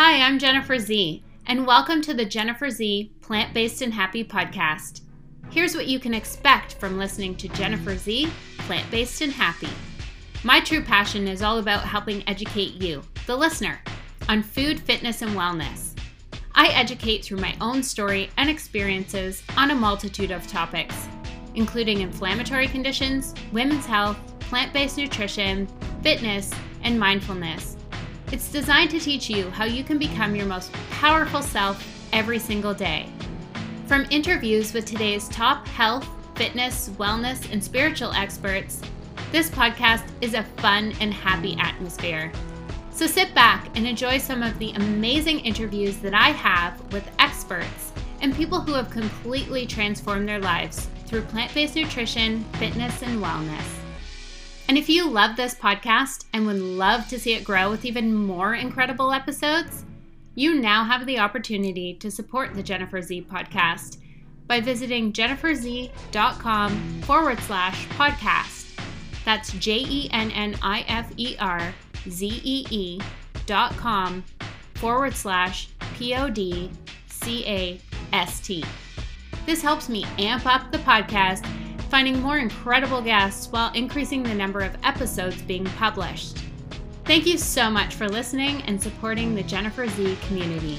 Hi, I'm Jennifer Z, and welcome to the Jennifer Z Plant Based and Happy podcast. Here's what you can expect from listening to Jennifer Z Plant Based and Happy. My true passion is all about helping educate you, the listener, on food, fitness, and wellness. I educate through my own story and experiences on a multitude of topics, including inflammatory conditions, women's health, plant based nutrition, fitness, and mindfulness it's designed to teach you how you can become your most powerful self every single day. From interviews with today's top health, fitness, wellness, and spiritual experts, this podcast is a fun and happy atmosphere. So sit back and enjoy some of the amazing interviews that I have with experts and people who have completely transformed their lives through plant based nutrition, fitness, and wellness. And if you love this podcast and would love to see it grow with even more incredible episodes, you now have the opportunity to support the Jennifer Z podcast by visiting jenniferzee.com forward slash podcast. That's J E N N I F E R Z E E dot com forward slash P O D C A S T. This helps me amp up the podcast finding more incredible guests while increasing the number of episodes being published. Thank you so much for listening and supporting the Jennifer Z community.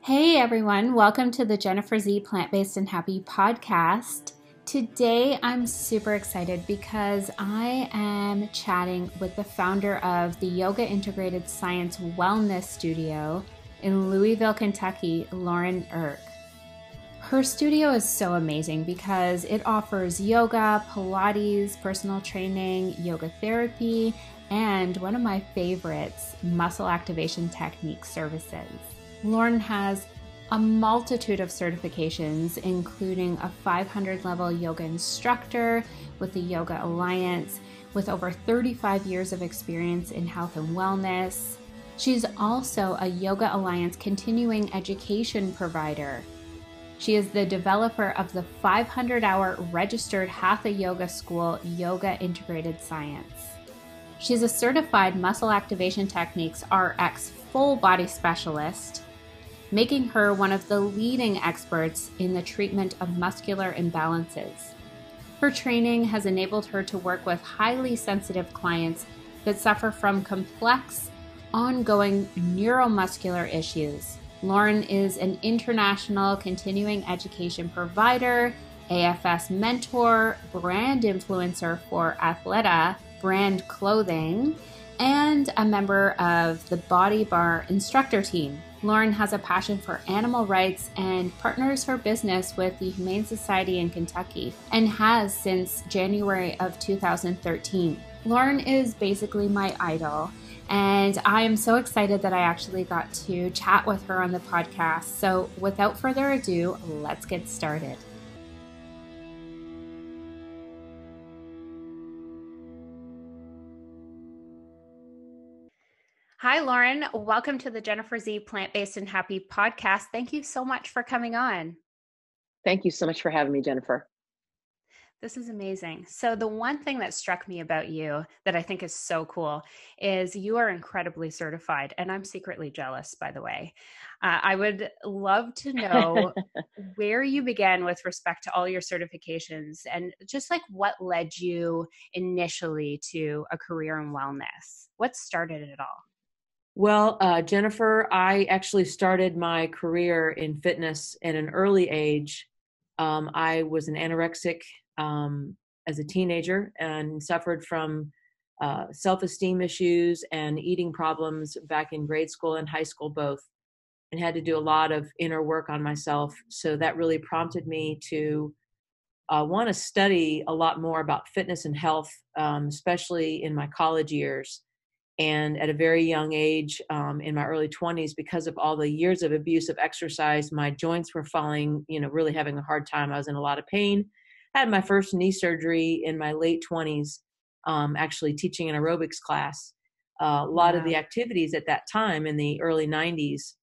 Hey everyone, welcome to the Jennifer Z Plant Based and Happy podcast. Today, I'm super excited because I am chatting with the founder of the Yoga Integrated Science Wellness Studio in Louisville, Kentucky, Lauren Eirk. Her studio is so amazing because it offers yoga, Pilates, personal training, yoga therapy, and one of my favorites, muscle activation technique services. Lauren has a multitude of certifications, including a 500 level yoga instructor with the Yoga Alliance, with over 35 years of experience in health and wellness. She's also a Yoga Alliance continuing education provider. She is the developer of the 500 hour registered Hatha Yoga School Yoga Integrated Science. She's a certified muscle activation techniques RX full body specialist making her one of the leading experts in the treatment of muscular imbalances. Her training has enabled her to work with highly sensitive clients that suffer from complex, ongoing neuromuscular issues. Lauren is an international continuing education provider, AFS mentor, brand influencer for Athleta brand clothing, and a member of the Body Bar instructor team. Lauren has a passion for animal rights and partners her business with the Humane Society in Kentucky and has since January of 2013. Lauren is basically my idol. And I am so excited that I actually got to chat with her on the podcast. So, without further ado, let's get started. Hi, Lauren. Welcome to the Jennifer Z Plant Based and Happy podcast. Thank you so much for coming on. Thank you so much for having me, Jennifer. This is amazing. So, the one thing that struck me about you that I think is so cool is you are incredibly certified. And I'm secretly jealous, by the way. Uh, I would love to know where you began with respect to all your certifications and just like what led you initially to a career in wellness. What started it all? Well, uh, Jennifer, I actually started my career in fitness at an early age. Um, I was an anorexic um, as a teenager and suffered from uh, self esteem issues and eating problems back in grade school and high school, both, and had to do a lot of inner work on myself. So that really prompted me to uh, want to study a lot more about fitness and health, um, especially in my college years and at a very young age um, in my early 20s because of all the years of abuse of exercise my joints were falling you know really having a hard time i was in a lot of pain I had my first knee surgery in my late 20s um, actually teaching an aerobics class Uh, a lot of the activities at that time in the early 90s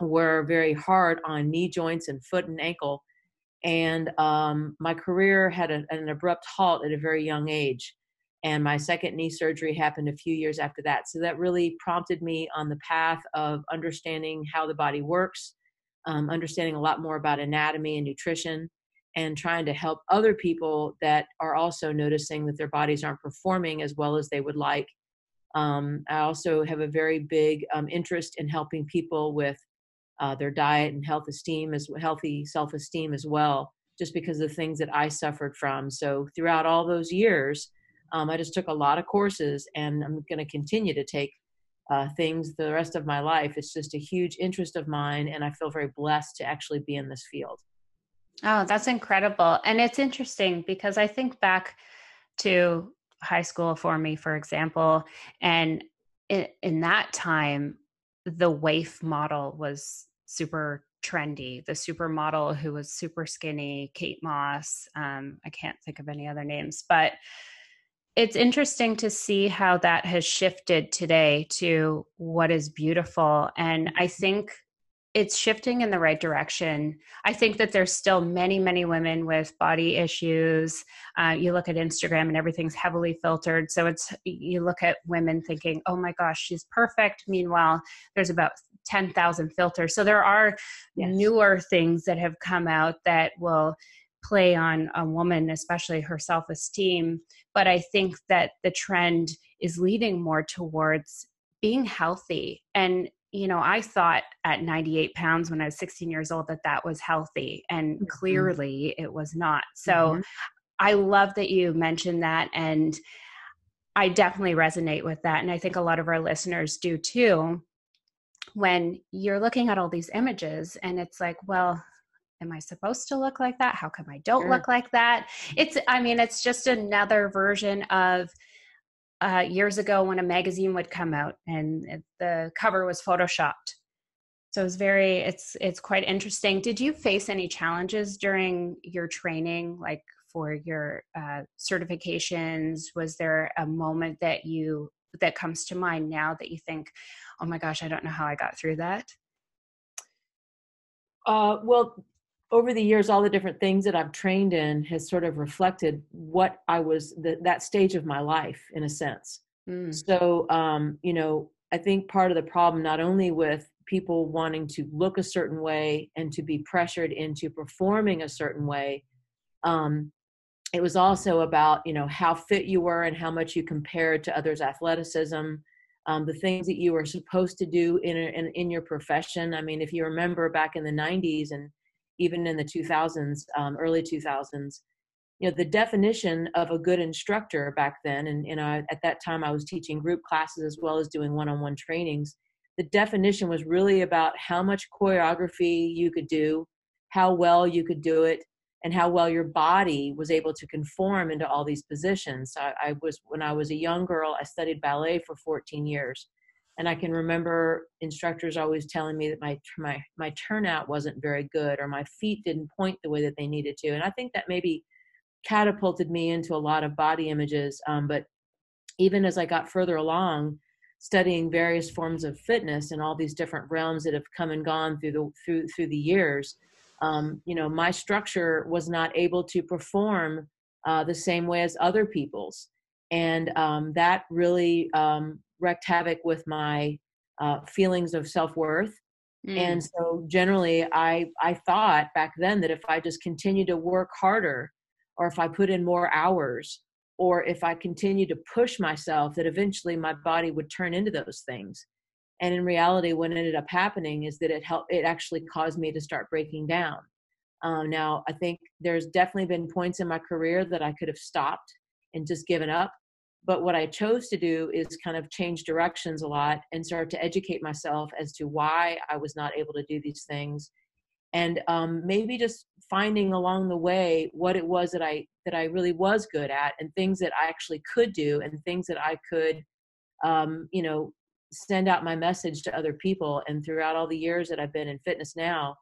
were very hard on knee joints and foot and ankle. And um, my career had a, an abrupt halt at a very young age. And my second knee surgery happened a few years after that. So that really prompted me on the path of understanding how the body works, um, understanding a lot more about anatomy and nutrition, and trying to help other people that are also noticing that their bodies aren't performing as well as they would like. Um, I also have a very big um, interest in helping people with uh, their diet and health esteem as healthy self esteem as well, just because of the things that I suffered from. So throughout all those years, um, I just took a lot of courses, and I'm going to continue to take uh, things the rest of my life. It's just a huge interest of mine, and I feel very blessed to actually be in this field. Oh, that's incredible. And it's interesting because I think back to high school for me, for example, and in, in that time, the waif model was super trendy. The supermodel who was super skinny, Kate Moss. Um, I can't think of any other names, but it's interesting to see how that has shifted today to what is beautiful. And I think it's shifting in the right direction. I think that there's still many, many women with body issues. Uh, you look at Instagram and everything's heavily filtered. So it's, you look at women thinking, oh my gosh, she's perfect. Meanwhile, there's about 10,000 filters. So there are yes. newer things that have come out that will play on a woman, especially her self esteem. But I think that the trend is leading more towards being healthy. And, you know, I thought at 98 pounds when I was 16 years old that that was healthy, and mm-hmm. clearly it was not. So mm-hmm. I love that you mentioned that. And I definitely resonate with that. And I think a lot of our listeners do too. When you're looking at all these images and it's like, well, am I supposed to look like that? How come I don't sure. look like that? It's, I mean, it's just another version of uh, years ago when a magazine would come out and the cover was photoshopped. So it's very, it's it's quite interesting. Did you face any challenges during your training, like for your uh, certifications? Was there a moment that you that comes to mind now that you think, oh my gosh, I don't know how I got through that? Uh, well, over the years, all the different things that I've trained in has sort of reflected what I was the, that stage of my life in a sense. Mm. So, um, you know, I think part of the problem, not only with people wanting to look a certain way and to be pressured into performing a certain way, um, it was also about, you know, how fit you were and how much you compared to others' athleticism. Um, the things that you were supposed to do in, in in your profession. I mean, if you remember back in the '90s and even in the 2000s, um, early 2000s. You know, the definition of a good instructor back then, and you know, at that time I was teaching group classes as well as doing one-on-one trainings. The definition was really about how much choreography you could do, how well you could do it, and how well your body was able to conform into all these positions. I, I was when I was a young girl, I studied ballet for 14 years and I can remember instructors always telling me that my my my turnout wasn't very good or my feet didn't point the way that they needed to, and I think that maybe catapulted me into a lot of body images. Um, but even as I got further along, studying various forms of fitness and all these different realms that have come and gone through the through through the years, um, you know, my structure was not able to perform uh, the same way as other people's, and um, that really um, wreaked havoc with my uh, feelings of self-worth. Mm. and so generally i i thought back then that if i just continued to work harder or if i put in more hours or if i continued to push myself that eventually my body would turn into those things. And in reality what ended up happening is that it helped it actually caused me to start breaking down. Um, now i think there's definitely been points in my career that i could have stopped and just given up but what I chose to do is kind of change directions a lot and start to educate myself as to why I was not able to do these things, and um, maybe just finding along the way what it was that I that I really was good at, and things that I actually could do, and things that I could, um, you know, send out my message to other people. And throughout all the years that I've been in fitness now,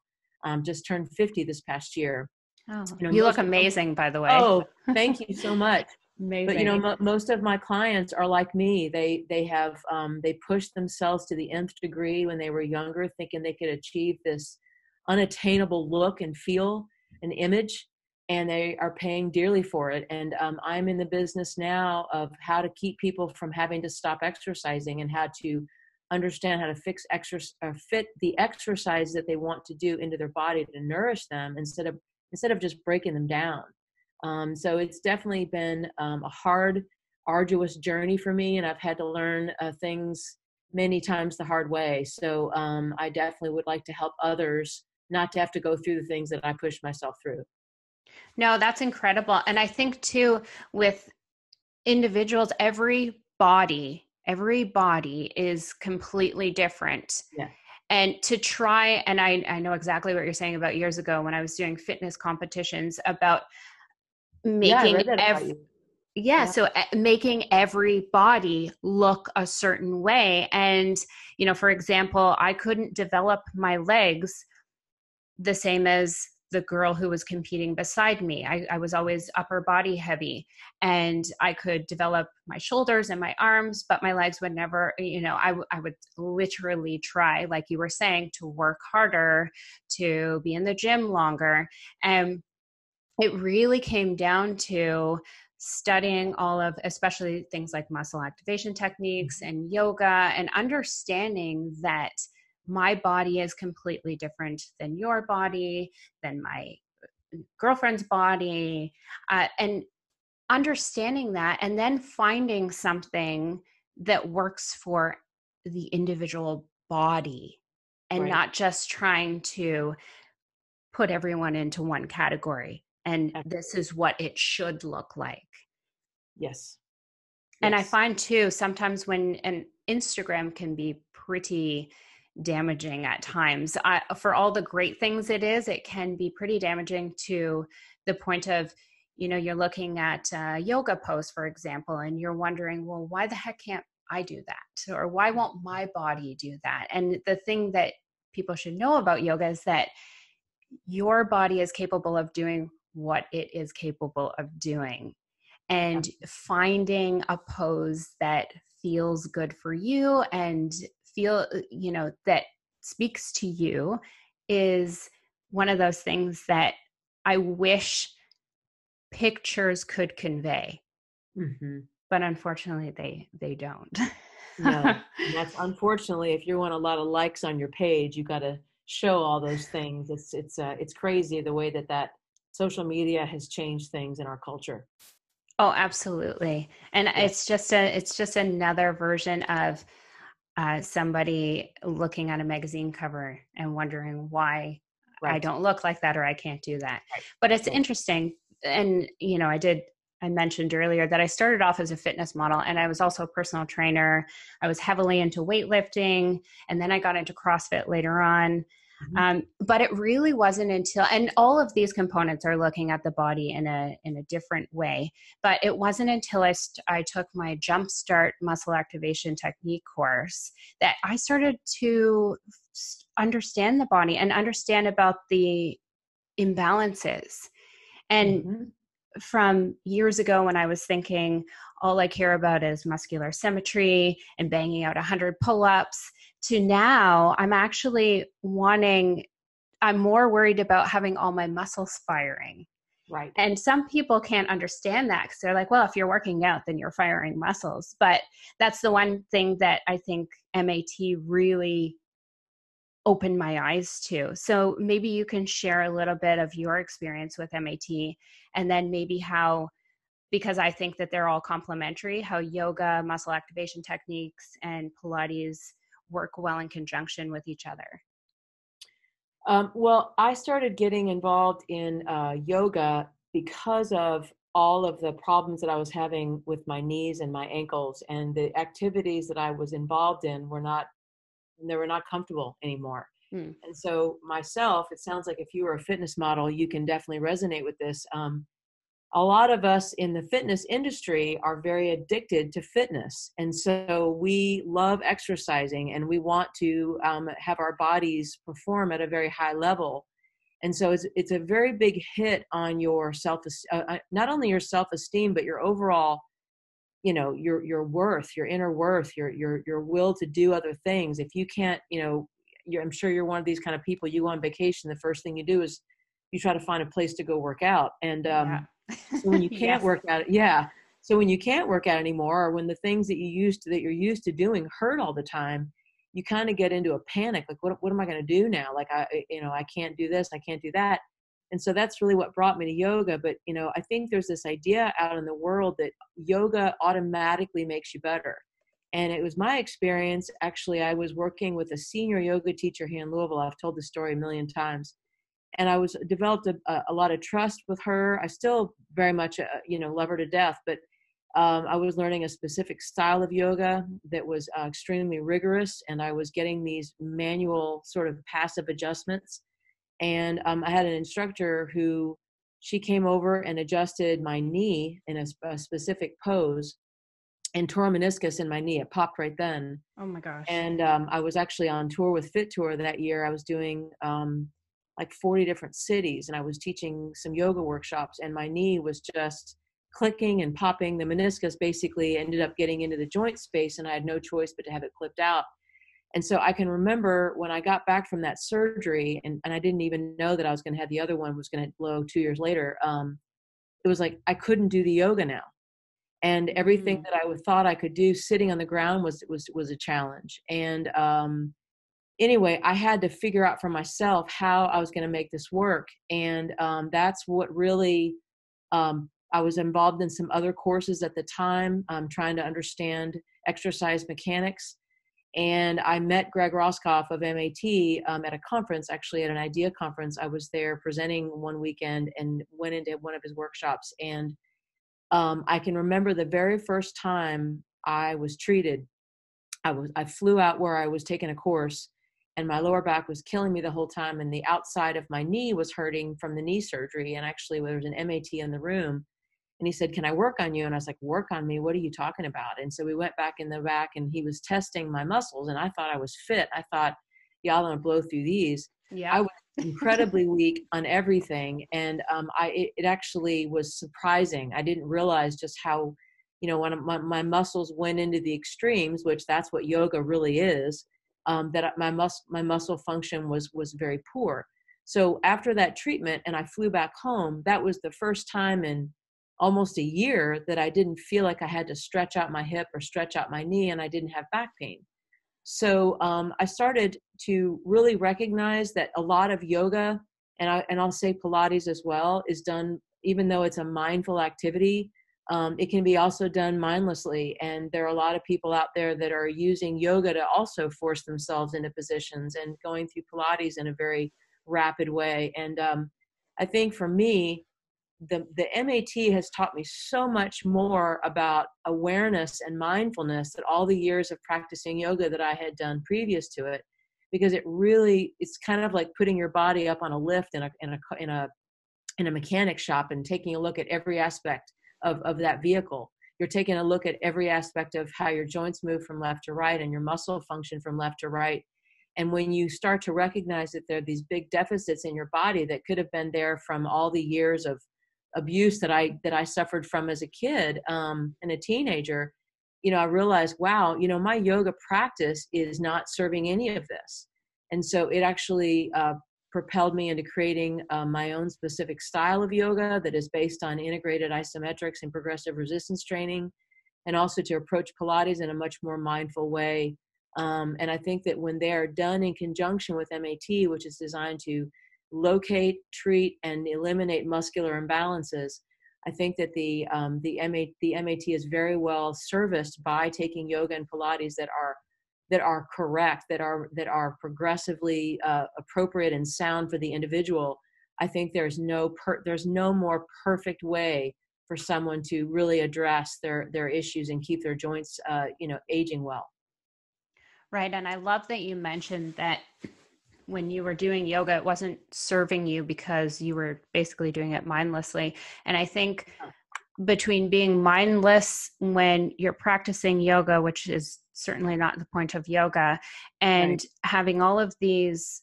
um, just turned 50 this past year. Oh, you, know, you look amazing, by the way. Oh, thank you so much Amazing. But you know, m- most of my clients are like me. They they have um, they pushed themselves to the nth degree when they were younger, thinking they could achieve this unattainable look and feel and image, and they are paying dearly for it. And um, I'm in the business now of how to keep people from having to stop exercising and how to understand how to fix exercise or fit the exercise that they want to do into their body to nourish them instead of instead of just breaking them down um, so it's definitely been um, a hard arduous journey for me and i've had to learn uh, things many times the hard way. So um, i definitely would like to help others not to have to go through the things that i pushed myself through. No that's incredible and i think too with individuals every body every body is completely different. Yeah. And to try and I, I know exactly what you're saying about years ago when i was doing fitness competitions about making yeah, every yeah, yeah, so uh, making every body look a certain way and you know for example i couldn't develop my legs the same as the girl who was competing beside me. I, I, was always upper body heavy and I could develop my shoulders and my arms, but my legs would never, you know, I, I would literally try, like you were saying, to work harder, to be in the gym longer. And it really came down to studying all of especially things like muscle activation techniques and yoga and understanding that my body is completely different than your body, than my girlfriend's body, uh, and understanding that, and then finding something that works for the individual body and right. not just trying to put everyone into one category and this is what it should look like yes and yes. i find too sometimes when an instagram can be pretty damaging at times. I, for all the great things it is, it can be pretty damaging to the point of, you know, you're looking at a yoga pose, for example, and you're wondering, well, why the heck can't I do that? Or why won't my body do that? And the thing that people should know about yoga is that your body is capable of doing what it is capable of doing. And finding a pose that feels good for you and feel uh, you know that speaks to you is one of those things that i wish pictures could convey mm-hmm. but unfortunately they they don't no that's unfortunately if you want a lot of likes on your page you got to show all those things it's it's uh, it's crazy the way that that social media has changed things in our culture oh absolutely and yeah. it's just a it's just another version of uh, somebody looking at a magazine cover and wondering why right. I don't look like that or I can't do that. Right. But it's interesting. And, you know, I did, I mentioned earlier that I started off as a fitness model and I was also a personal trainer. I was heavily into weightlifting and then I got into CrossFit later on. Mm-hmm. Um, but it really wasn't until, and all of these components are looking at the body in a in a different way. But it wasn't until I st- I took my Jumpstart Muscle Activation Technique course that I started to understand the body and understand about the imbalances. And mm-hmm. from years ago when I was thinking all I care about is muscular symmetry and banging out 100 pull ups to now I'm actually wanting, I'm more worried about having all my muscles firing. Right. And some people can't understand that because they're like, well, if you're working out, then you're firing muscles. But that's the one thing that I think MAT really opened my eyes to. So maybe you can share a little bit of your experience with MAT and then maybe how because I think that they're all complementary, how yoga, muscle activation techniques, and Pilates work well in conjunction with each other? Um, well, I started getting involved in uh, yoga because of all of the problems that I was having with my knees and my ankles, and the activities that I was involved in were not they were not comfortable anymore. Hmm. And so myself, it sounds like if you were a fitness model, you can definitely resonate with this. Um, a lot of us in the fitness industry are very addicted to fitness. And so we love exercising and we want to um, have our bodies perform at a very high level. and so it's it's a very big hit on your self uh, uh, not only your self esteem but your overall you know your your worth your inner worth your your your will to do other things if you can't you know i'm sure you're one of these kind of people you go on vacation the first thing you do is you try to find a place to go work out and um yeah. So when you can't yes. work out yeah. So when you can't work out anymore or when the things that you used to that you're used to doing hurt all the time you kind of get into a panic like what, what am i going to do now? Like i you know i can't do this i can't do that. And so that's really what brought me to yoga but you know i think there's this idea out in the world that yoga automatically makes you better. And it was my experience actually i was working with a senior yoga teacher here in louisville. I've told this story a million times and i was developed a, a lot of trust with her i still very much uh, you know love her to death but um, I was learning a specific style of yoga that was uh, extremely rigorous, and I was getting these manual sort of passive adjustments. And um, I had an instructor who she came over and adjusted my knee in a, a, specific pose and tore a meniscus in my knee. It popped right then. Oh my gosh. And um, I was actually on tour with Fit Tour that year. I was doing um, like 40 different cities and I was teaching some yoga workshops, and my knee was just clicking and popping. The meniscus basically ended up getting into the joint space, and I had no choice but to have it clipped out. And so I can remember when I got back from that surgery, and, and I didn't even know that I was going to have the other one was going to blow two years later. Um, it was like I couldn't do the yoga now, and everything mm. that I thought I could do sitting on the ground was was was a challenge. And um, anyway, I had to figure out for myself how I was going to make this work, and um, that's what really um, I was involved in some other courses at the time, um, trying to understand exercise mechanics. And I met Greg Roskopf of MAT um, at a conference, actually at an IDEA conference. I was there presenting one weekend and went into one of his workshops. And um, I can remember the very first time I was treated. I was I flew out where I was taking a course, and my lower back was killing me the whole time, and the outside of my knee was hurting from the knee surgery. And actually, there was an MAT in the room, and he said, Can I work on you? And I was like, Work on me? What are you talking about? And so we went back in the back and he was testing my muscles. And I thought I was fit. I thought, going to blow through these. Yeah. I was incredibly weak on everything. And um, I, it, it, actually was surprising. I didn't realize just how, you know, when my, my muscles went into the extremes, which that's what yoga really is, um, that my, mus- my muscle function was, was very poor. So after that treatment and I flew back home, that was the first time in almost a year that I didn't feel like I had to stretch out my hip or stretch out my knee, and I didn't have back pain. So um, I started to really recognize that a lot of yoga, and I and I'll say Pilates as well, is done even though it's a mindful activity. Um, it can be also done mindlessly, and there are a lot of people out there that are using yoga to also force themselves into positions and going through Pilates in a very rapid way. And um, I think for me, the, the MAT has taught me so much more about awareness and mindfulness that all the years of practicing yoga that I had done previous to it, because it really it's kind of like putting your body up on a lift in a in a in a in a mechanic shop and taking a look at every aspect of of that vehicle. You're taking a look at every aspect of how your joints move from left to right and your muscle function from left to right. And when you start to recognize that there are these big deficits in your body that could have been there from all the years of abuse that I that I suffered from as a kid um, and a teenager, you know, I realized, wow, you know, my yoga practice is not serving any of this, and so it actually uh, propelled me into creating uh, my own specific style of yoga that is based on integrated isometrics and progressive resistance training, and also to approach Pilates in a much more mindful way. Um, and I think that when they are done in conjunction with MAT, which is designed to locate, treat, and eliminate muscular imbalances. I think that the um, the, the MAT is very well serviced by taking yoga and Pilates that are that are correct, that are that are progressively uh, appropriate and sound for the individual. I think there's no per, there's no more perfect way for someone to really address their their issues and keep their joints uh, you know aging well. Right, and I love that you mentioned that when you were doing yoga it wasn't serving you because you were basically doing it mindlessly and i think between being mindless when you're practicing yoga which is certainly not the point of yoga and right. having all of these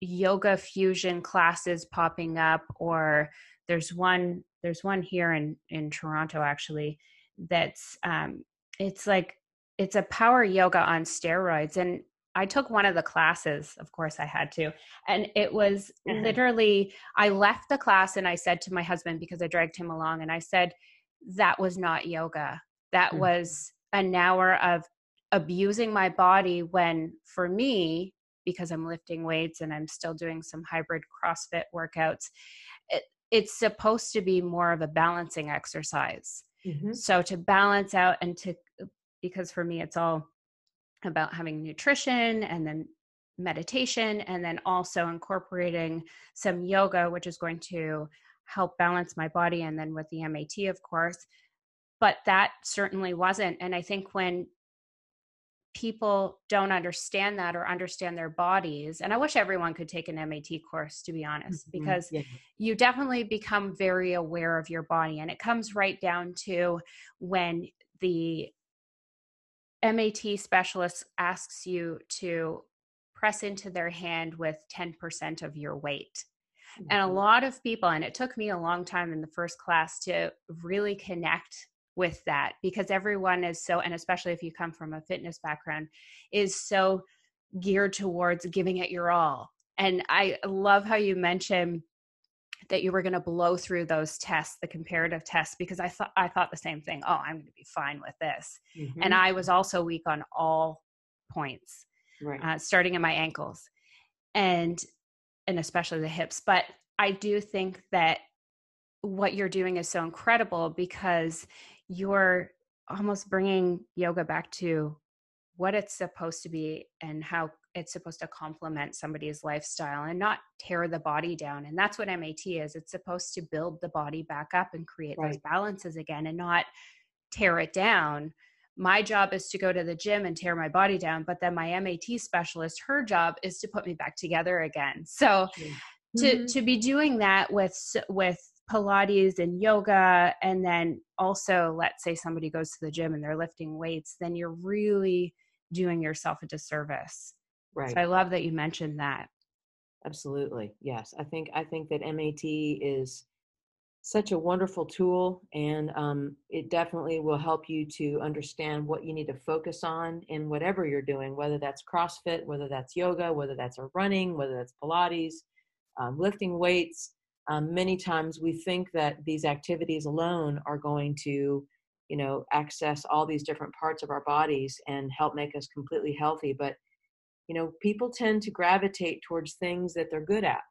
yoga fusion classes popping up or there's one there's one here in in Toronto actually that's um it's like it's a power yoga on steroids and I took one of the classes, of course I had to. And it was mm-hmm. literally, I left the class and I said to my husband, because I dragged him along, and I said, that was not yoga. That mm-hmm. was an hour of abusing my body when, for me, because I'm lifting weights and I'm still doing some hybrid CrossFit workouts, it, it's supposed to be more of a balancing exercise. Mm-hmm. So to balance out and to, because for me, it's all about having nutrition and then meditation and then also incorporating some yoga which is going to help balance my body and then with the MAT of course but that certainly wasn't and i think when people don't understand that or understand their bodies and i wish everyone could take an mat course to be honest mm-hmm. because yeah. you definitely become very aware of your body and it comes right down to when the MAT specialist asks you to press into their hand with 10% of your weight. Mm-hmm. And a mm-hmm. lot of people, and it took me a long time in the first class to really connect with that because everyone is so, and especially if you come from a fitness background, is so geared towards giving it your all. And I love how you mentioned that you were going to blow through those tests the comparative tests because i thought i thought the same thing oh i'm going to be fine with this mm-hmm. and i was also weak on all points right. uh, starting in my ankles and and especially the hips but i do think that what you're doing is so incredible because you're almost bringing yoga back to what it's supposed to be and how it's supposed to complement somebody's lifestyle and not tear the body down. And that's what MAT is. It's supposed to build the body back up and create right. those balances again and not tear it down. My job is to go to the gym and tear my body down, but then my MAT specialist, her job is to put me back together again. So mm-hmm. to to be doing that with with Pilates and yoga, and then also let's say somebody goes to the gym and they're lifting weights, then you're really doing yourself a disservice Right. So I love that you mentioned that. Absolutely. Yes. I think I think that MAT is such a wonderful tool and um, it definitely will help you to understand what you need to focus on in whatever you're doing whether that's crossfit whether that's yoga whether that's a running whether that's pilates um, lifting weights um, many times we think that these activities alone are going to you know access all these different parts of our bodies and help make us completely healthy but you know people tend to gravitate towards things that they're good at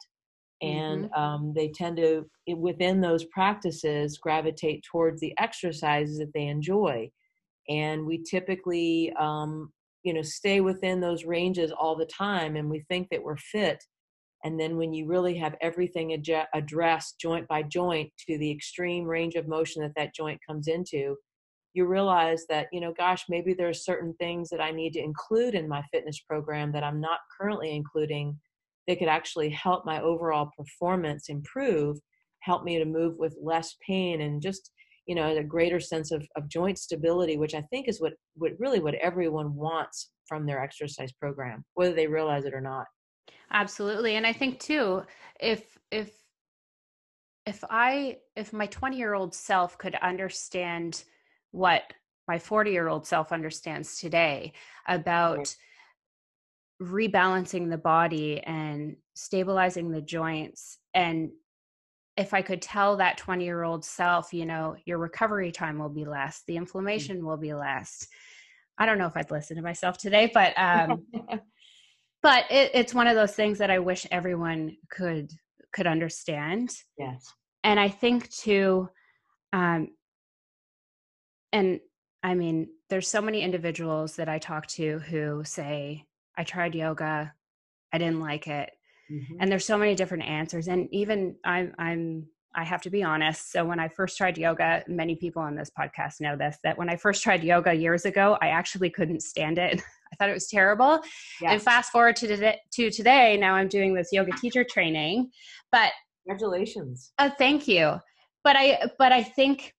and mm-hmm. um, they tend to within those practices gravitate towards the exercises that they enjoy and we typically um, you know stay within those ranges all the time and we think that we're fit and then when you really have everything ad- addressed joint by joint to the extreme range of motion that that joint comes into you realize that you know gosh maybe there's certain things that i need to include in my fitness program that i'm not currently including that could actually help my overall performance improve help me to move with less pain and just you know a greater sense of, of joint stability which i think is what, what really what everyone wants from their exercise program whether they realize it or not absolutely and i think too if if if i if my 20 year old self could understand what my 40 year old self understands today about right. rebalancing the body and stabilizing the joints and if i could tell that 20 year old self you know your recovery time will be less the mm. inflammation mm-hmm. will be less i don't know if i'd listen to myself today but um but it, it's one of those things that i wish everyone could could understand yes and i think too um and I mean, there's so many individuals that I talk to who say, I tried yoga, I didn't like it. Mm-hmm. And there's so many different answers. And even I'm, I'm, I have to be honest. So when I first tried yoga, many people on this podcast know this, that when I first tried yoga years ago, I actually couldn't stand it. I thought it was terrible. Yes. And fast forward to today, to today, now I'm doing this yoga teacher training. But congratulations. Oh, thank you. But I, but I think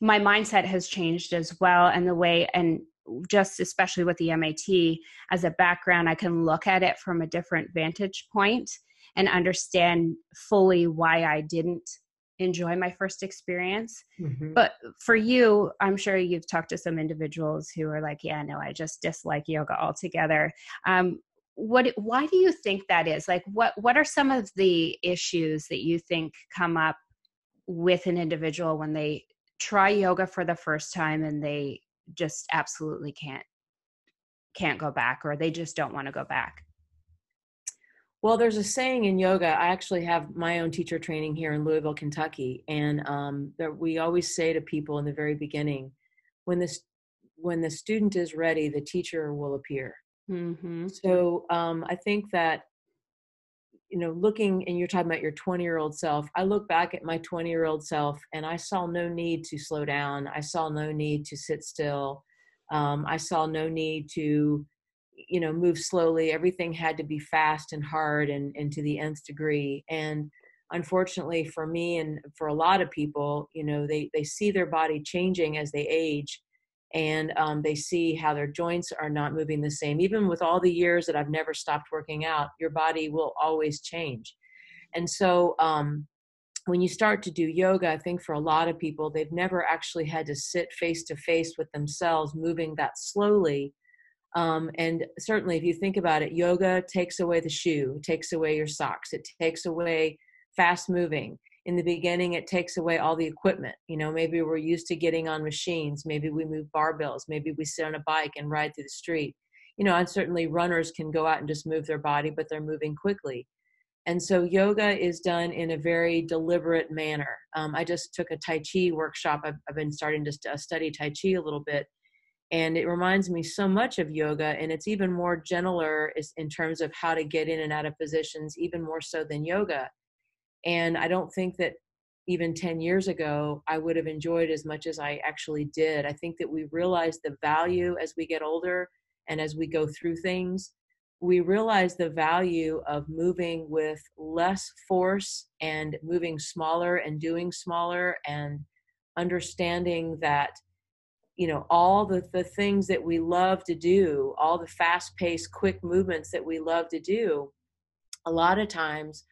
my mindset has changed as well and the way and just especially with the MAT as a background I can look at it from a different vantage point and understand fully why I didn't enjoy my first experience. Mm-hmm. But for you, I'm sure you've talked to some individuals who are like, yeah, no, I just dislike yoga altogether. Um, what why do you think that is like what what are some of the issues that you think come up with an individual when they try yoga for the first time and they just absolutely can't can't go back or they just don't want to go back well there's a saying in yoga i actually have my own teacher training here in louisville kentucky and um, that we always say to people in the very beginning when this when the student is ready the teacher will appear Mm-hmm. So um, I think that you know looking and you're talking about your 20 year old self i look back at my 20 year old self and i saw no need to slow down i saw no need to sit still um, i saw no need to you know move slowly everything had to be fast and hard and, and to the nth degree and unfortunately for me and for a lot of people you know they they see their body changing as they age and um, they see how their joints are not moving the same. Even with all the years that I've never stopped working out, your body will always change. And so um, when you start to do yoga, I think for a lot of people, they've never actually had to sit face to face with themselves, moving that slowly. Um, and certainly, if you think about it, yoga takes away the shoe, takes away your socks, it takes away fast moving. In the beginning it takes away all the equipment. You know maybe we're used to getting on machines maybe we move barbells maybe we sit on a bike and ride through the street. You know and certainly runners can go out and just move their body but they're moving quickly. And so yoga is done in a very deliberate manner. Um, i just took a tai chi workshop. I've, I've been starting to st- study tai chi a little bit and it reminds me so much of yoga and it's even more gentler in terms of how to get in and out of positions even more so than yoga and I don't think that even 10 years ago I would have enjoyed as much as I actually did. I think that we realize the value as we get older and as we go through things. We realize the value of moving with less force and moving smaller and doing smaller and understanding that you know all the, the things that we love to do all the fast paced quick movements that we love to do a lot of times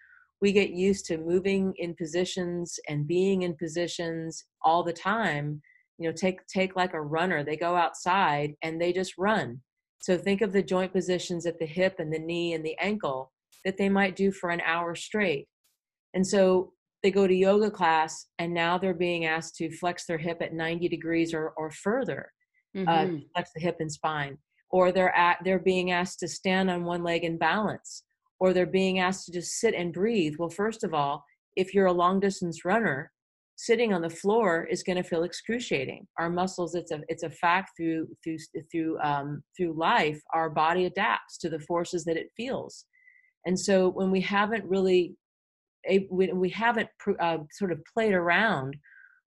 we get used to moving in positions and being in positions all the time. You know take take like a runner they go outside and they just run. So think of the joint positions at the hip and the knee and the ankle that they might do for an hour straight. And so they go to yoga class and now they're being asked to flex their hip at 90 degrees or, or further uh, mm-hmm. uh, flex the hip and spine or they're at they're being asked to stand on one leg and balance or they're being asked to just sit and breathe. Well, first of all, if you're a long distance runner, sitting on the floor is going to feel excruciating. Our muscles, it's a it's a fact through through through um, through life, our body adapts to the forces that it feels. And so when we haven't really we, we haven't uh, sort of played around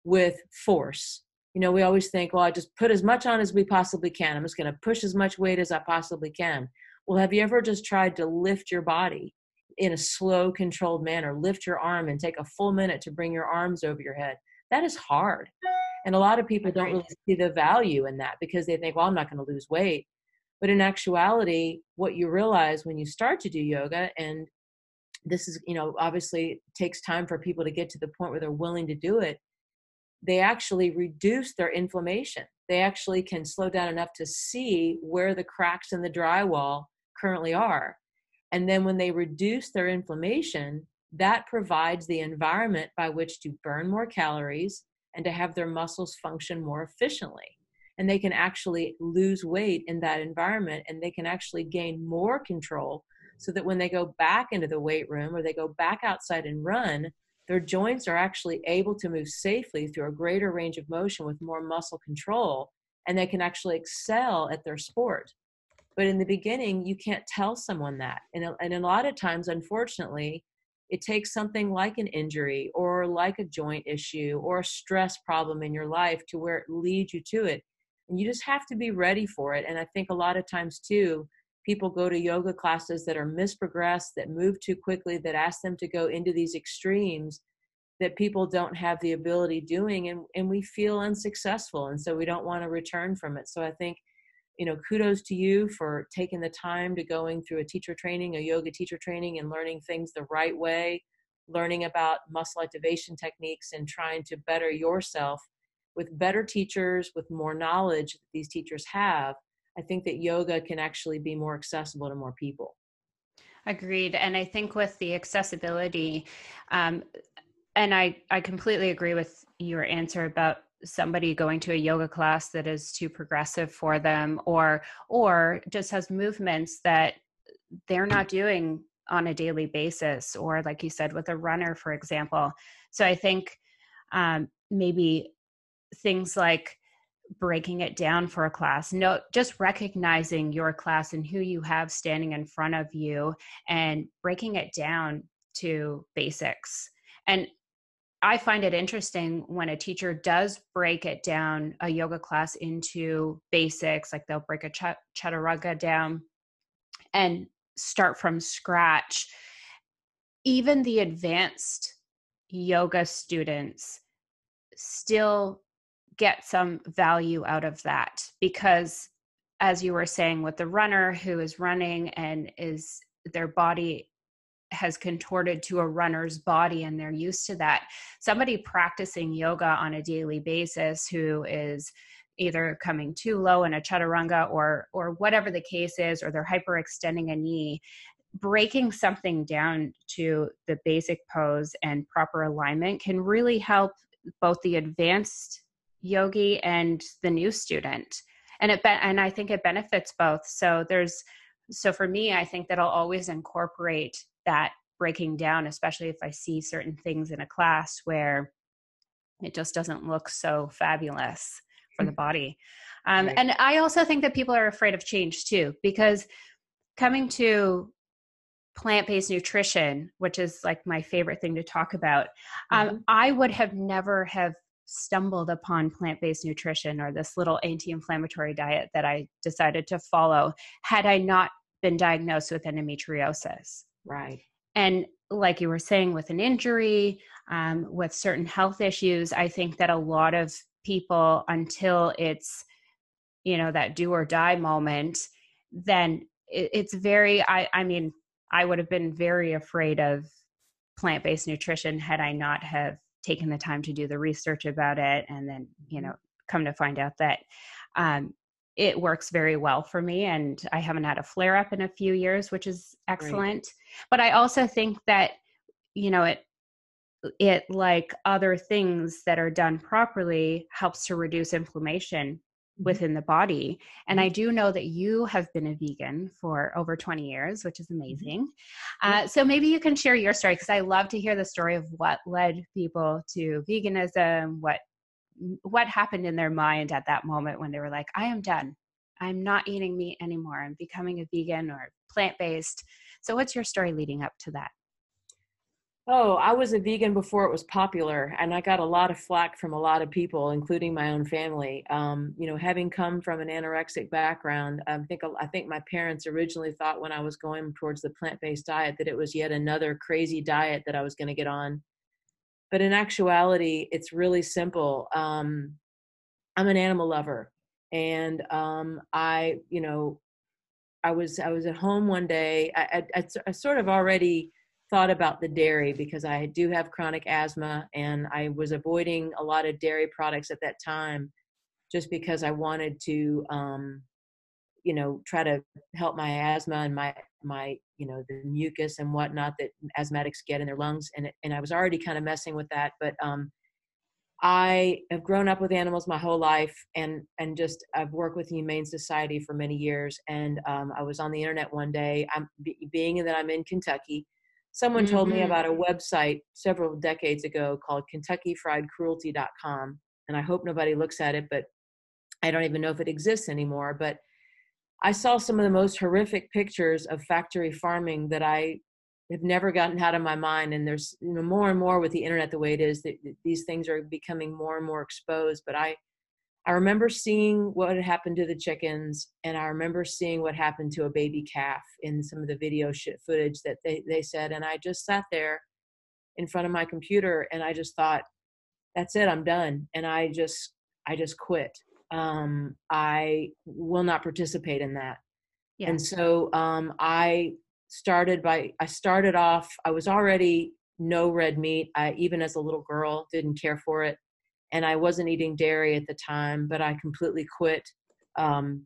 with force you know we always think well i just put as much on as we possibly can i'm just going to push as much weight as i possibly can well, have you ever just tried to lift your body in a slow, controlled manner? Lift your arm and take a full minute to bring your arms over your head. That is hard. And a lot of people don't really see the value in that because they think, well, I'm not going to lose weight. But in actuality, what you realize when you start to do yoga, and this is, you know, obviously takes time for people to get to the point where they're willing to do it, they actually reduce their inflammation. They actually can slow down enough to see where the cracks in the drywall currently are. And then when they reduce their inflammation, that provides the environment by which to burn more calories and to have their muscles function more efficiently. And they can actually lose weight in that environment and they can actually gain more control so that when they go back into the weight room or they go back outside and run, their joints are actually able to move safely through a greater range of motion with more muscle control and they can actually excel at their sport. But in the beginning you can't tell someone that. And, and a lot of times unfortunately it takes something like an injury or like a joint issue or a stress problem in your life to where it leads you to it. And you just have to be ready for it. And i think a lot of times too people go to yoga classes that are misprogressed that move too quickly that ask them to go into these extremes that people don't have the ability doing and, and we feel unsuccessful and so we don't want to return from it. So i think you know kudos to you for taking the time to going through a teacher training a yoga teacher training and learning things the right way learning about muscle activation techniques and trying to better yourself with better teachers with more knowledge that these teachers have i think that yoga can actually be more accessible to more people. Agreed and i think with the accessibility um, and i i completely agree with your answer about somebody going to a yoga class that is too progressive for them or or just has movements that they're not doing on a daily basis or like you said with a runner for example. So i think um, maybe things like breaking it down for a class no just recognizing your class and who you have standing in front of you and breaking it down to basics and I find it interesting when a teacher does break it down, a yoga class into basics, like they'll break a ch- chaturanga down and start from scratch. Even the advanced yoga students still get some value out of that because, as you were saying, with the runner who is running and is their body has contorted to a runner's body and they're used to that. Somebody practicing yoga on a daily basis who is either coming too low in a chaturanga or or whatever the case is or they're hyperextending a knee breaking something down to the basic pose and proper alignment can really help both the advanced yogi and the new student and it be- and I think it benefits both so there's so for me i think that i'll always incorporate that breaking down, especially if I see certain things in a class where it just doesn't look so fabulous for the mm. body. Um, right. And I also think that people are afraid of change too, because coming to plant based nutrition, which is like my favorite thing to talk about, um, mm-hmm. I would have never have stumbled upon plant based nutrition or this little anti inflammatory diet that I decided to follow had I not been diagnosed with endometriosis. Right. And like you were saying, with an injury, um, with certain health issues, I think that a lot of people, until it's, you know, that do or die moment, then it, it's very, I, I mean, I would have been very afraid of plant based nutrition had I not have taken the time to do the research about it and then, you mm-hmm. know, come to find out that um, it works very well for me and i haven't had a flare up in a few years which is excellent Great. but i also think that you know it it like other things that are done properly helps to reduce inflammation. Within the body and i mm-hmm. do know that you have been a vegan for over 20 years which is mm-hmm. amazing uh, so maybe you can share your story because i love to hear the story of what led people to veganism what what happened in their mind at that moment when they were like, I am done. I'm not eating meat anymore. I'm becoming a vegan or plant based. So, what's your story leading up to that? Oh, I was a vegan before it was popular, and I got a lot of flack from a lot of people, including my own family. Um, you know, having come from an anorexic background, I think I think my parents originally thought when I was going towards the plant-based diet that it was yet another crazy diet that I was going to get on but in actuality it's really simple um, i'm an animal lover and um, i you know i was i was at home one day I, I, I, sort of already thought about the dairy because i do have chronic asthma and i was avoiding a lot of dairy products at that time just because i wanted to um, you know try to help my asthma and my my you know the mucus and whatnot that asthmatics get in their lungs. And and I was already kind of messing with that. But um I have grown up with animals my whole life and and just I've worked with the Humane Society for many years. And um, I was on the internet one day. I'm being that I'm in Kentucky someone mm-hmm. told me mm-hmm. about a website several decades ago called kentuckyfriedcruelty.com and I hope nobody looks at it but I don't even know if it exists anymore but I saw some of the most horrific pictures of factory farming that I have never gotten out of my mind. And there's you know more and more with the internet the way it is that these things are becoming more and more exposed. But I I remember seeing what had happened to the chickens, and I remember seeing what happened to a baby calf in some of the video shit footage that they, they said. And I just sat there in front of my computer and I just thought, that's it, I'm done. And I just I just quit um, I will not participate in that. Yeah. And so um, I started by I started off. I was already no red meat. I even as a little girl didn't care for it, and I wasn't eating dairy at the time. But I completely quit um,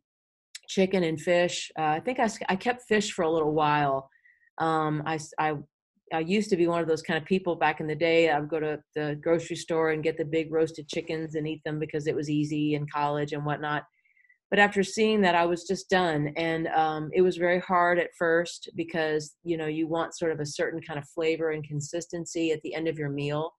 chicken and fish. Uh, I think I, I kept fish for a little while. Um, I, I I used to be one of those kind of people back in the day. I would go to the grocery store and get the big roasted chickens and eat them because it was easy in college and whatnot. But after seeing that, I was just done, and um, it was very hard at first because you know you want sort of a certain kind of flavor and consistency at the end of your meal,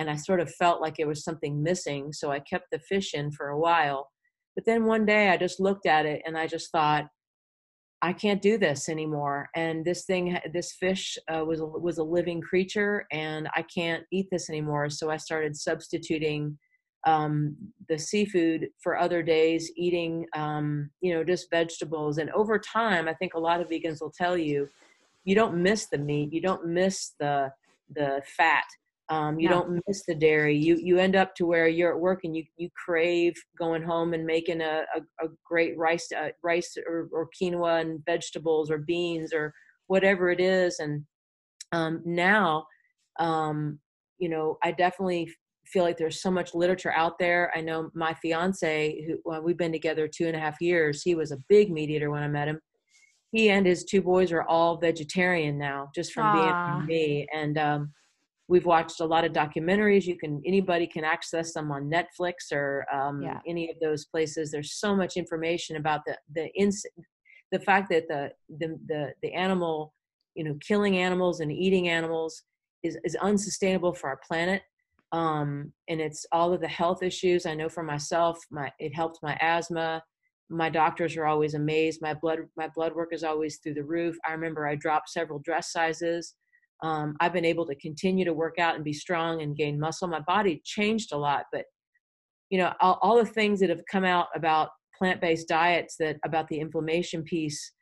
and I sort of felt like it was something missing, so I kept the fish in for a while. But then one day I just looked at it and I just thought, I can't do this anymore. And this thing, this fish uh, was a, was a living creature, and I can't eat this anymore. So I started substituting um, the seafood for other days, eating um, you know just vegetables. And over time, I think a lot of vegans will tell you, you don't miss the meat, you don't miss the the fat, um, you no. don't miss the dairy. You you end up to where you're at work and you you crave going home and making a a, a great rice uh, rice or, or, quinoa and vegetables or beans or whatever it is. And um, now, um, you know, I definitely feel like there's so much literature out there. I know my fiance, who well, we've been together two and a half years. He was a big meat eater when I met him. He and his two boys are all vegetarian now, just from Aww. being me. And um, we've watched a lot of documentaries. You can anybody can access them on netflix or um, yeah. any of those places. There's so much information about the the ins the fact that the the the, the animal you know killing animals and eating animals is is unsustainable for our planet. Um, and it's all of the health issues. I know for myself my it helped my asthma. My doctors are always amazed. My blood my blood work is always through the roof. I remember i dropped several dress sizes um, I've been able to continue to work out and be strong and gain muscle. My body changed a lot, but you know, all, all the things that have come out about plant-based diets that about the inflammation piece,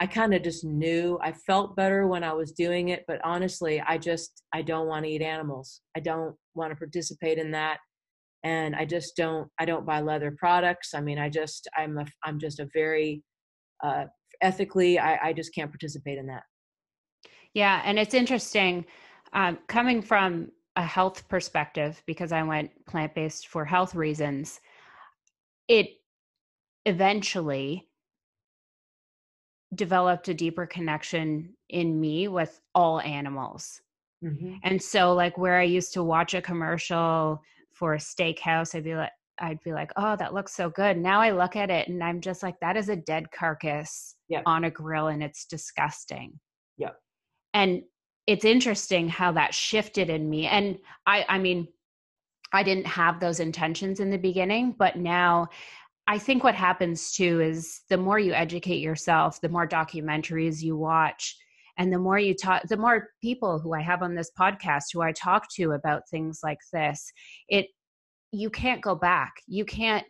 I kind of just knew. I felt better when I was doing it, but honestly, I just I don't want to eat animals. I don't want to participate in that, and I just don't. I don't buy leather products. I mean, I just I'm a I'm just a very uh, ethically. I, I just can't participate in that. Yeah, and it's interesting um, coming from a health perspective because I went plant based for health reasons. It eventually developed a deeper connection in me with all animals. Mm-hmm. And so, like, where I used to watch a commercial for a steakhouse, I'd be like, I'd be like, oh, that looks so good. Now I look at it and I'm just like, that is a dead carcass yep. on a grill and it's disgusting. Yeah and it's interesting how that shifted in me. And i i mean i didn't have those intentions in the beginning but now i think what happens too is the more you educate yourself the more documentaries you watch and the more you talk the more people who i have on this podcast who i talk to about things like this it you can't go back. You can't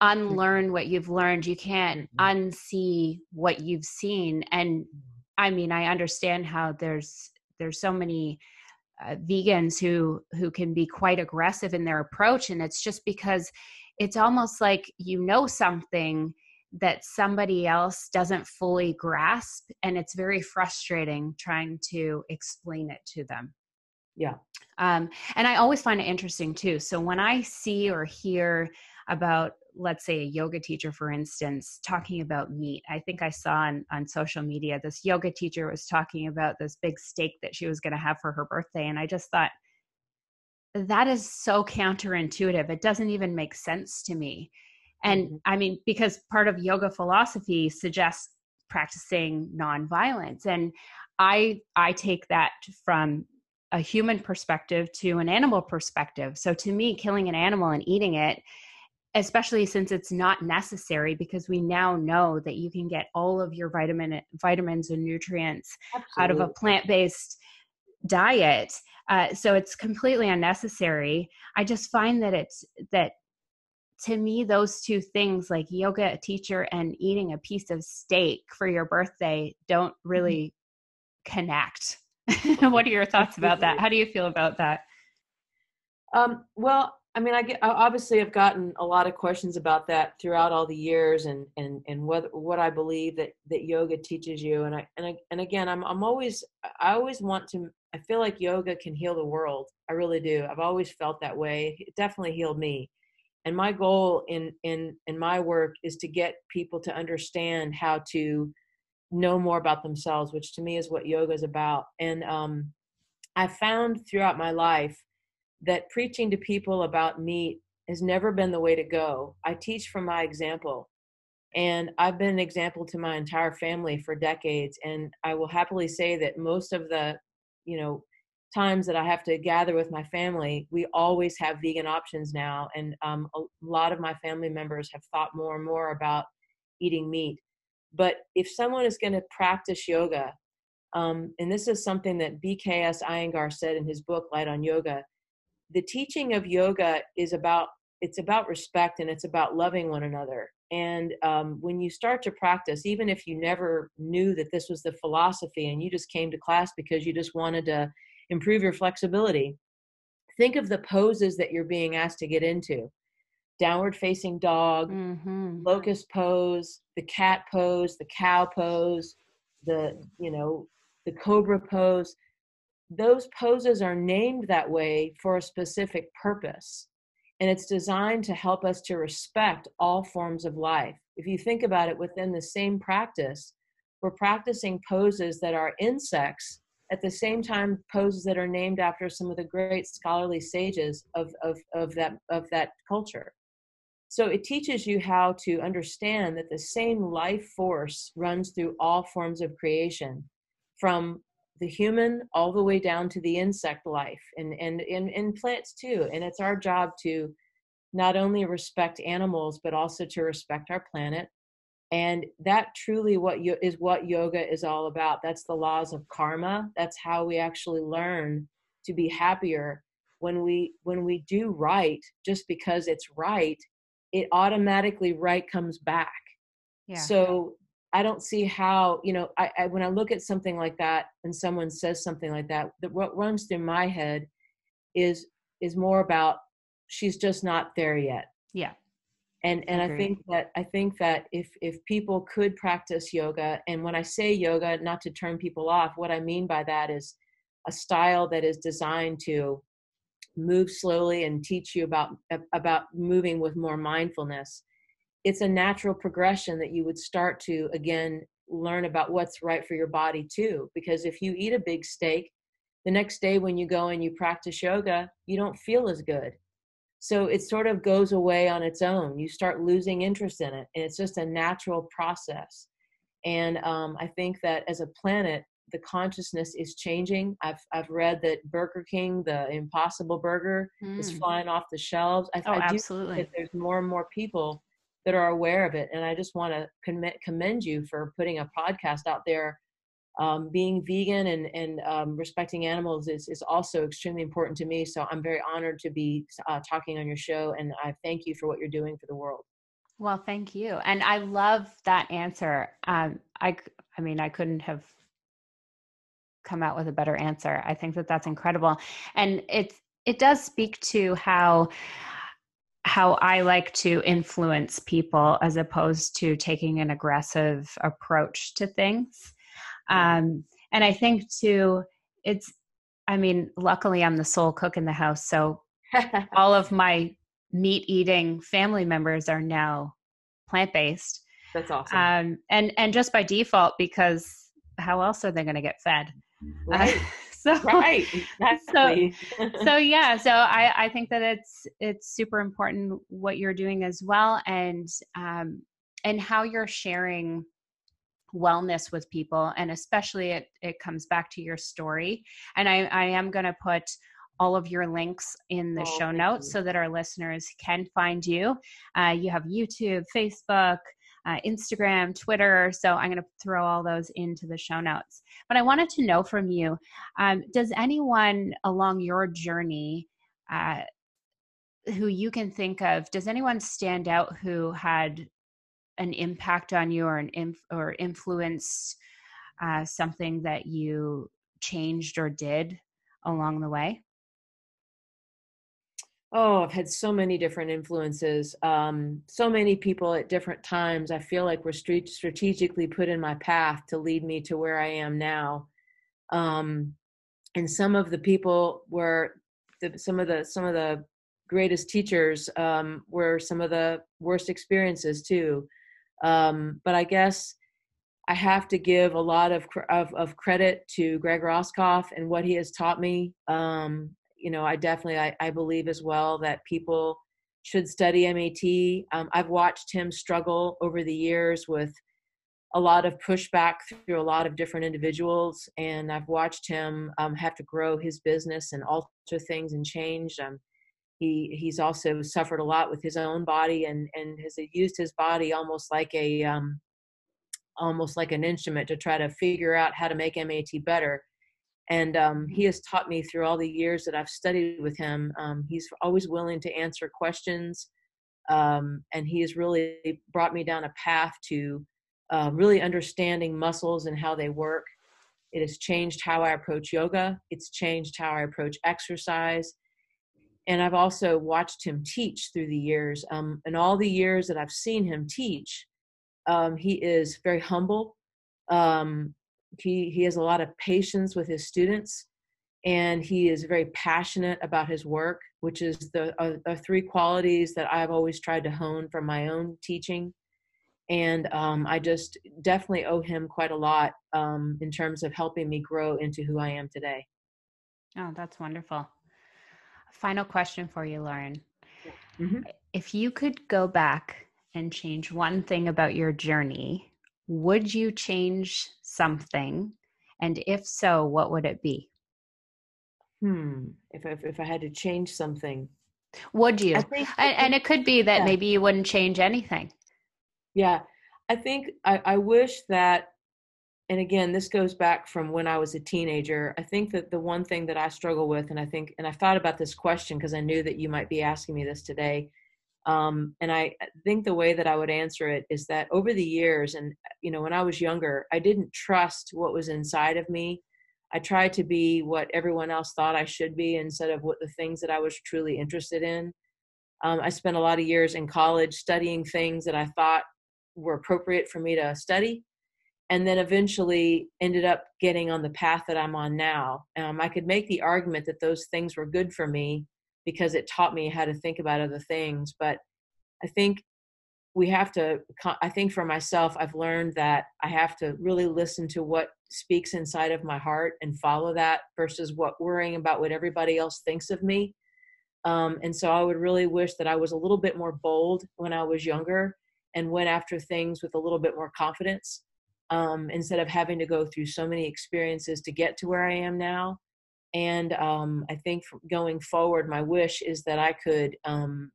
unlearn what you've learned. You can't mm-hmm. unsee what you've seen. And I mean, I understand how there's there's so many uh, vegans who who can be quite aggressive in their approach, and it's just because it's almost like you know something that somebody else doesn't fully grasp, and it's very frustrating trying to explain it to them. Yeah. Um, and I always find it interesting too. So when I see or hear about let's say a yoga teacher for instance talking about meat. I think i saw on, on social media this yoga teacher was talking about this big steak that she was going to have for her birthday and i just thought that is so counterintuitive. It doesn't even make sense to me. And mm-hmm. i mean because part of yoga philosophy suggests practicing nonviolence and i i take that from a human perspective to an animal perspective. So to me killing an animal and eating it especially since it's not necessary because we now know that you can get all of your vitamin vitamins and nutrients Absolutely. out of a plant-based diet uh, so it's completely unnecessary. I just find that it's that to me those two things like yoga a teacher and eating a piece of steak for your birthday don't mm-hmm. really connect. What are your thoughts about that? How do you feel about that? Um, well I mean, I get obviously I've gotten a lot of questions about that throughout all the years, and and and what what I believe that that yoga teaches you, and I and I, and again, I'm I'm always I always want to. I feel like yoga can heal the world. I really do. I've always felt that way. It definitely healed me, and my goal in in in my work is to get people to understand how to know more about themselves, which to me is what yoga is about. And um, I found throughout my life that preaching to people about meat has never been the way to go. I teach from my example. And I've been an example to my entire family for decades. And I will happily say that most of the, you know, times that I have to gather with my family, we always have vegan options now. And um, a lot of my family members have thought more and more about eating meat. But if someone is going to practice yoga, um, and this is something that BKS Iyengar said in his book, Light on Yoga, the teaching of yoga is about it's about respect and it's about loving one another. And um, when you start to practice even if you never knew that this was the philosophy and you just came to class because you just wanted to improve your flexibility think of the poses that you're being asked to get into. Downward facing dog mm-hmm. locust pose the cat pose the cow pose the you know the cobra pose those poses are named that way for a specific purpose. And it's designed to help us to respect all forms of life. If you think about it within the same practice, we're practicing poses that are insects at the same time poses that are named after some of the great scholarly sages of, of, of, that, of that culture. So it teaches you how to understand that the same life force runs through all forms of creation, from the human all the way down to the insect life and and and, and plants too. And it's our job to not only respect animals but also to respect our planet. And that truly what yo- is what yoga is all about. That's the laws of karma. That's how we actually learn to be happier. When we when we do right just because it's right it automatically right comes back. Yeah. so I don't see how, you know, I, I, when I look at something like that and someone says something like that, that what runs through my head is is more about she's just not there yet. Yeah. And and I think that I think that if if people could practice yoga, and when I say yoga, not to turn people off, what I mean by that is a style that is designed to move slowly and teach you about about moving with more mindfulness it's a natural progression that you would start to again learn about what's right for your body too because if you eat a big steak the next day when you go and you practice yoga you don't feel as good. So it sort of goes away on its own. You start losing interest in it and it's just a natural process. And um, i think that as a planet the consciousness is changing. I've i've read that burger king the impossible burger mm. is flying off the shelves. I, oh, I absolutely. there's more and more people that are aware of it. And I just want to commend you for putting a podcast out there. Um, being vegan and, and um, respecting animals is, is also extremely important to me. So I'm very honored to be uh, talking on your show. And I thank you for what you're doing for the world. Well, thank you. And I love that answer. Um, I, I mean, I couldn't have come out with a better answer. I think that that's incredible. And it's, it does speak to how how I like to influence people as opposed to taking an aggressive approach to things. Um, and I think too, it's, I mean, luckily I'm the sole cook in the house. So all of my meat eating family members are now plant based. That's awesome. Um, and, and just by default, because how else are they going to get fed? Right. Uh, so right exactly. so, so yeah so i i think that it's it's super important what you're doing as well and um and how you're sharing wellness with people and especially it it comes back to your story and i i am going to put all of your links in the oh, show notes you. so that our listeners can find you uh, you have youtube facebook uh, Instagram, Twitter. So I'm going to throw all those into the show notes. But I wanted to know from you um, does anyone along your journey uh, who you can think of, does anyone stand out who had an impact on you or an inf- or influenced uh, something that you changed or did along the way? Oh, I've had so many different influences. Um, so many people at different times. I feel like were strategically put in my path to lead me to where I am now. Um, and some of the people were the, some of the some of the greatest teachers um, were some of the worst experiences too. Um, but I guess I have to give a lot of, of, of credit to Greg Roskopf and what he has taught me. You know, I definitely I, I, believe as well that people should study MAT. Um, I've watched him struggle over the years with a lot of pushback through a lot of different individuals, and I've watched him um, have to grow his business and alter things and change. Um, he he's also suffered a lot with his own body and and has used his body almost like a um, almost like an instrument to try to figure out how to make MAT better. And um, he has taught me through all the years that I've studied with him. Um, he's always willing to answer questions, um, and he has really brought me down a path to uh, really understanding muscles and how they work. It has changed how I approach yoga. It's changed how I approach exercise and I've also watched him teach through the years. Um, and all the years that I've seen him teach, um, he is very humble. Um, he he has a lot of patience with his students, and he is very passionate about his work, which is the uh, three qualities that I've always tried to hone from my own teaching. And um, I just definitely owe him quite a lot um, in terms of helping me grow into who I am today. Oh, that's wonderful. Final question for you, Lauren. Mm-hmm. If you could go back and change one thing about your journey, would you change something? And if so, what would it be? Hmm. If if, if I had to change something, would you? Think, and, and, it could be that yeah. maybe you wouldn't change anything. Yeah, I think I, I wish that and again this goes back from when i was a teenager i think that the one thing that i struggle with and i think and i thought about this question because i knew that you might be asking me this today um, and i think the way that i would answer it is that over the years and you know when i was younger i didn't trust what was inside of me i tried to be what everyone else thought i should be instead of what the things that i was truly interested in um, i spent a lot of years in college studying things that i thought were appropriate for me to study and then eventually ended up getting on the path that I'm on now. Um, I could make the argument that those things were good for me because it taught me how to think about other things. But I think we have to, I think for myself, I've learned that I have to really listen to what speaks inside of my heart and follow that versus what worrying about what everybody else thinks of me. Um, and so I would really wish that I was a little bit more bold when I was younger and went after things with a little bit more confidence um, instead of having to go through so many experiences to get to where I am now. And um, I think going forward, my wish is that I could, um,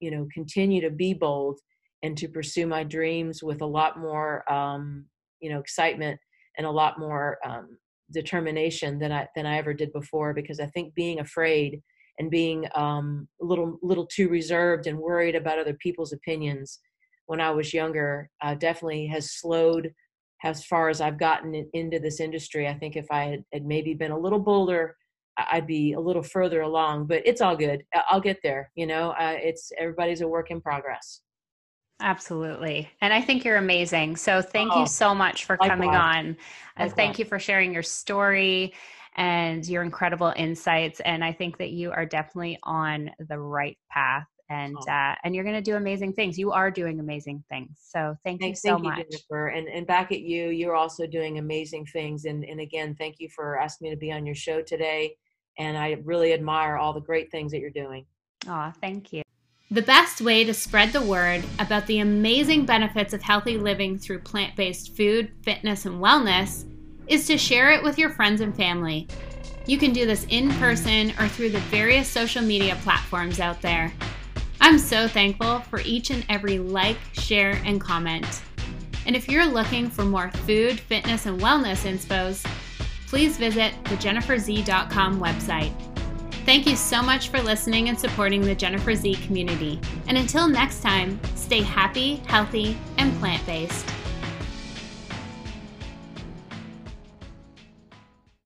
you know, continue to be bold and to pursue my dreams with a lot more, um, you know, excitement and a lot more um, determination than I than I ever did before. Because I think being afraid and being um, a little little too reserved and worried about other people's opinions when I was younger uh, definitely has slowed as far as I've gotten into this industry. I think if I had, had, maybe been a little bolder, I'd be a little further along. But it's all good. I'll get there. You know, uh, it's everybody's a work in progress. Absolutely. And I think you're amazing. So thank oh, you so much for likewise. coming on. Uh, thank you for sharing your story and your incredible insights. And I think that you are definitely on the right path and oh. uh, and you're going to do amazing things. You are doing amazing things. So thank, thank you so thank much. You, Jennifer. And and back at you, you're also doing amazing things. And and again, thank you for asking me to be on your show today. And I really admire all the great things that you're doing. Oh, thank you. The best way to spread the word about the amazing benefits of healthy living through plant based food, fitness, and wellness is to share it with your friends and family. You can do this in person or through the various social media platforms out there. I'm so thankful for each and every like, share, and comment. And if you're looking for more food, fitness, and wellness inspos, please visit the jenniferzee.com website. Thank you so much for listening and supporting the Jennifer Zee community. And until next time, stay happy, healthy, and plant based.